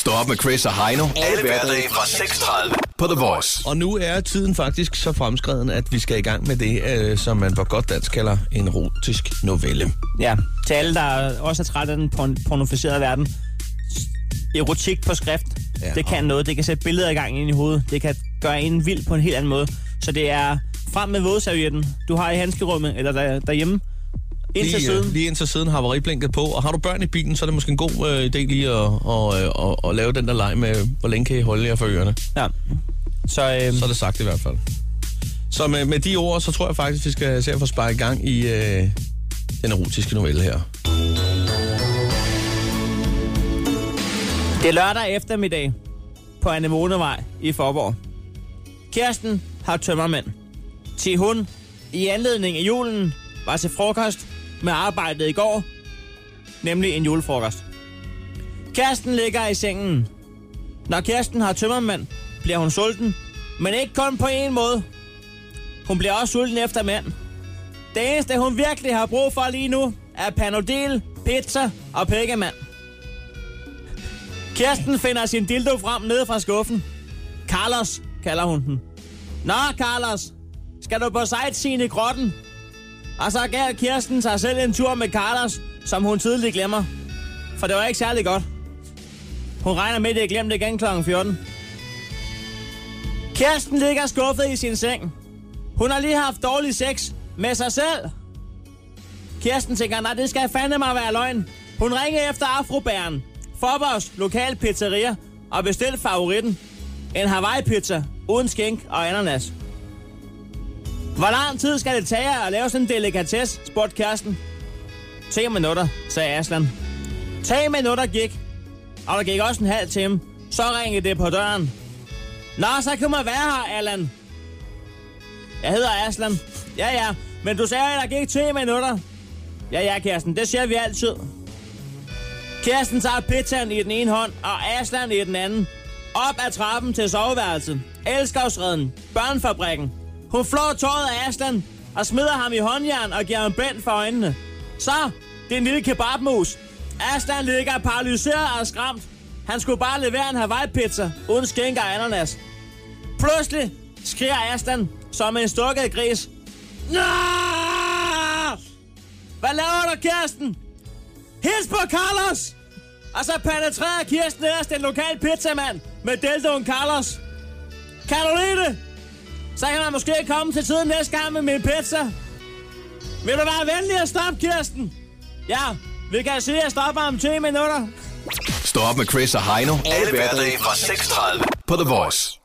Stå op med Chris og Heino. Alle hverdage fra 6.30 på The Voice. Og nu er tiden faktisk så fremskreden, at vi skal i gang med det, øh, som man på godt dansk kalder en erotisk novelle. Ja, til alle, der også er trætte af den porn- pornoficerede verden. Erotik på skrift, Ja, det kan noget. Det kan sætte billeder i gang ind i hovedet. Det kan gøre en vild på en helt anden måde. Så det er frem med vådservietten, du har i handskerummet eller der, derhjemme. Ind til Lige, øh, siden. lige indtil siden har havariblinket på. Og har du børn i bilen, så er det måske en god øh, idé lige at, og, øh, og, og lave den der leg med, hvor længe kan I holde jer for ørerne. Ja. Så, øh, Så er det sagt i hvert fald. Så med, med de ord, så tror jeg faktisk, vi skal se at få sparket i gang i øh, den erotiske novelle her. Det er lørdag eftermiddag på Anemonevej i Forborg. Kirsten har tømmermænd. Til hun i anledning af julen var til frokost med arbejdet i går, nemlig en julefrokost. Kirsten ligger i sengen. Når Kirsten har tømmermænd, bliver hun sulten, men ikke kun på en måde. Hun bliver også sulten efter mænd. Det eneste, hun virkelig har brug for lige nu, er panodil, pizza og pækkemand. Kirsten finder sin dildo frem nede fra skuffen. Carlos kalder hun den. Nå, Carlos, skal du på sightseeing i grotten? Og så gav Kirsten sig selv en tur med Carlos, som hun tidligt glemmer. For det var ikke særlig godt. Hun regner med, at det er glemt igen kl. 14. Kirsten ligger skuffet i sin seng. Hun har lige haft dårlig sex med sig selv. Kirsten tænker, nej, det skal fandme mig være løgn. Hun ringer efter afrobæren. Forbos lokal pizzeria og bestilte favoritten. En Hawaii-pizza uden skænk og ananas. Hvor lang tid skal det tage at lave sådan en delikatesse, spurgte Kirsten. 10 minutter, sagde Aslan. 10 minutter gik, og der gik også en halv time. Så ringede det på døren. Nå, så kan man være her, Allan. Jeg hedder Aslan. Ja, ja, men du sagde, at der gik 10 minutter. Ja, ja, Kirsten, det siger vi altid. Kirsten tager pizzaen i den ene hånd, og Aslan i den anden. Op ad trappen til soveværelset. Elskavsreden. Børnefabrikken. Hun flår tøjet af Aslan og smider ham i håndjern og giver ham bænd for øjnene. Så, det er en lille kebabmus. Aslan ligger paralyseret og skræmt. Han skulle bare levere en Hawaii-pizza uden skænker og ananas. Pludselig skriger Aslan som en stukket gris. Nå! Hvad laver du, Kirsten? Hils på Carlos! Og så penetrerer Kirsten ellers den lokale pizzamand med deltoen Carlos. Kan du lide det? Så kan man måske komme til tiden næste gang med min pizza. Vil du være venlig at stoppe, Kirsten? Ja, vi kan sige, at jeg stopper om 10 minutter. Stå op med Chris og Heino. Alle hverdage fra 6.30 på The Voice.